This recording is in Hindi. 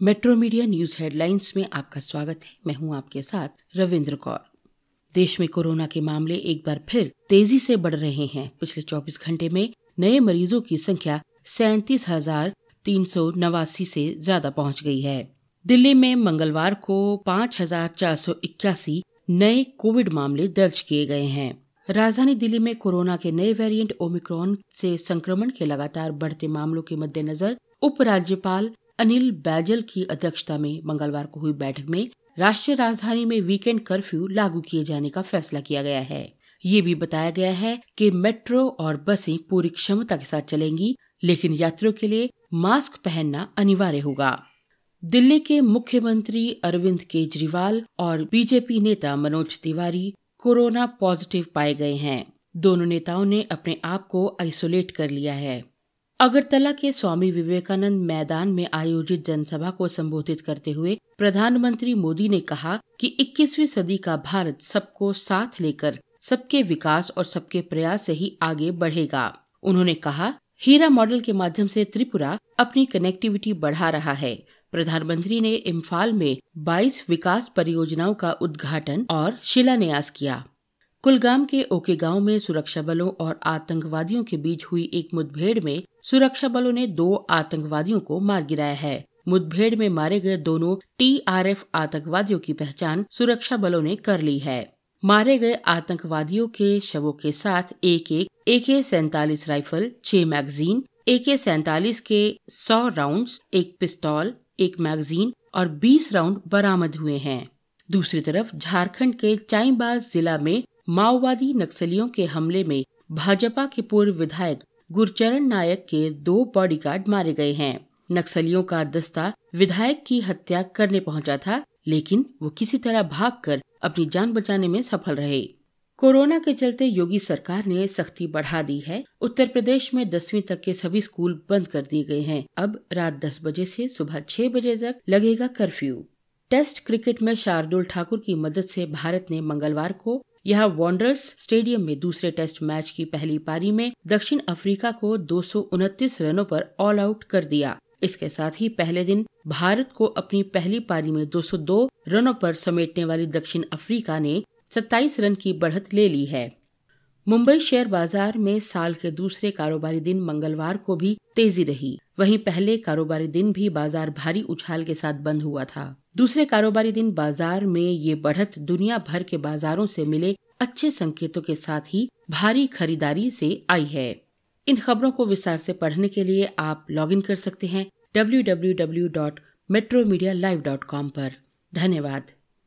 मेट्रो मीडिया न्यूज़ हेडलाइंस में आपका स्वागत है। मैं हूँ आपके साथ रविंद्र कौर। देश में कोरोना के मामले एक बार फिर तेज़ी से बढ़ रहे हैं। पिछले 24 घंटे में नए मरीजों की संख्या सैतीस हज़ार तीन सौ नवासी से ज़्यादा पहुँच गई है। दिल्ली में मंगलवार को पाँच हज़ार चार सौ इक्यासी नए कोविड मामले दर्ज किए गए हैं। राजधानी दिल्ली में कोरोना के नए वेरिएंट ओमिक्रॉन से संक्रमण के लगातार बढ़ते मामलों के मद्देनजर उपराज्यपाल अनिल बैजल की अध्यक्षता में मंगलवार को हुई बैठक में राष्ट्रीय राजधानी में वीकेंड कर्फ्यू लागू किए जाने का फैसला किया गया है। ये भी बताया गया है कि मेट्रो और बसें पूरी क्षमता के साथ चलेंगी, लेकिन यात्रियों के लिए मास्क पहनना अनिवार्य होगा। दिल्ली के मुख्यमंत्री अरविंद केजरीवाल और बीजेपी नेता मनोज तिवारी कोरोना पॉजिटिव पाए गए हैं। दोनों नेताओं ने अपने आप को आइसोलेट कर लिया है। अगरतला के स्वामी विवेकानंद मैदान में आयोजित जनसभा को संबोधित करते हुए प्रधानमंत्री मोदी ने कहा कि 21वीं सदी का भारत सबको साथ लेकर, सबके विकास और सबके प्रयास से ही आगे बढ़ेगा। उन्होंने कहा, हीरा मॉडल के माध्यम से त्रिपुरा अपनी कनेक्टिविटी बढ़ा रहा है। प्रधानमंत्री ने इम्फाल में 22 विकास परियोजनाओं का उद्घाटन और शिलान्यास किया। कुलगाम के ओके गाँव में सुरक्षा बलों और आतंकवादियों के बीच हुई एक मुठभेड़ में सुरक्षा बलों ने दो आतंकवादियों को मार गिराया है। मुठभेड़ में मारे गए दोनों टीआरएफ आतंकवादियों की पहचान सुरक्षा बलों ने कर ली है। मारे गए आतंकवादियों के शवों के साथ एक एक ए के सैतालीस राइफल छह मैगजीन ए के सैतालीस के सौ राउंड्स, एक पिस्तौल एक मैगजीन और 20 राउंड बरामद हुए हैं। दूसरी तरफ़ झारखंड के चाईबाज जिला में माओवादी नक्सलियों के हमले में भाजपा के पूर्व विधायक गुरचरण नायक के दो बॉडीगार्ड मारे गए हैं। नक्सलियों का दस्ता विधायक की हत्या करने पहुँचा था, लेकिन वो किसी तरह भागकर अपनी जान बचाने में सफल रहे। कोरोना के चलते योगी सरकार ने सख्ती बढ़ा दी है। उत्तर प्रदेश में दसवीं तक के सभी स्कूल बंद कर दिए गए हैं। अब रात दस बजे से सुबह छह बजे तक लगेगा कर्फ्यू। टेस्ट क्रिकेट में शार्दुल ठाकुर की मदद से भारत ने मंगलवार को यहाँ वॉन्डर्स स्टेडियम में दूसरे टेस्ट मैच की पहली पारी में दक्षिण अफ्रीका को दो सौ उनतीस रनों पर ऑल आउट कर दिया। इसके साथ ही पहले दिन भारत को अपनी पहली पारी में 202 रनों पर समेटने वाली दक्षिण अफ्रीका ने 27 रन की बढ़त ले ली है। मुंबई शेयर बाज़ार में साल के दूसरे कारोबारी दिन मंगलवार को भी तेज़ी रही। वहीं पहले कारोबारी दिन भी बाज़ार भारी उछाल के साथ बंद हुआ था। दूसरे कारोबारी दिन बाज़ार में ये बढ़त दुनिया भर के बाजारों से मिले अच्छे संकेतों के साथ ही भारी खरीदारी से आई है। इन खबरों को विस्तार से पढ़ने के लिए आप लॉगिन कर सकते हैं W W W dot Metro Media Live dot com धन्यवाद।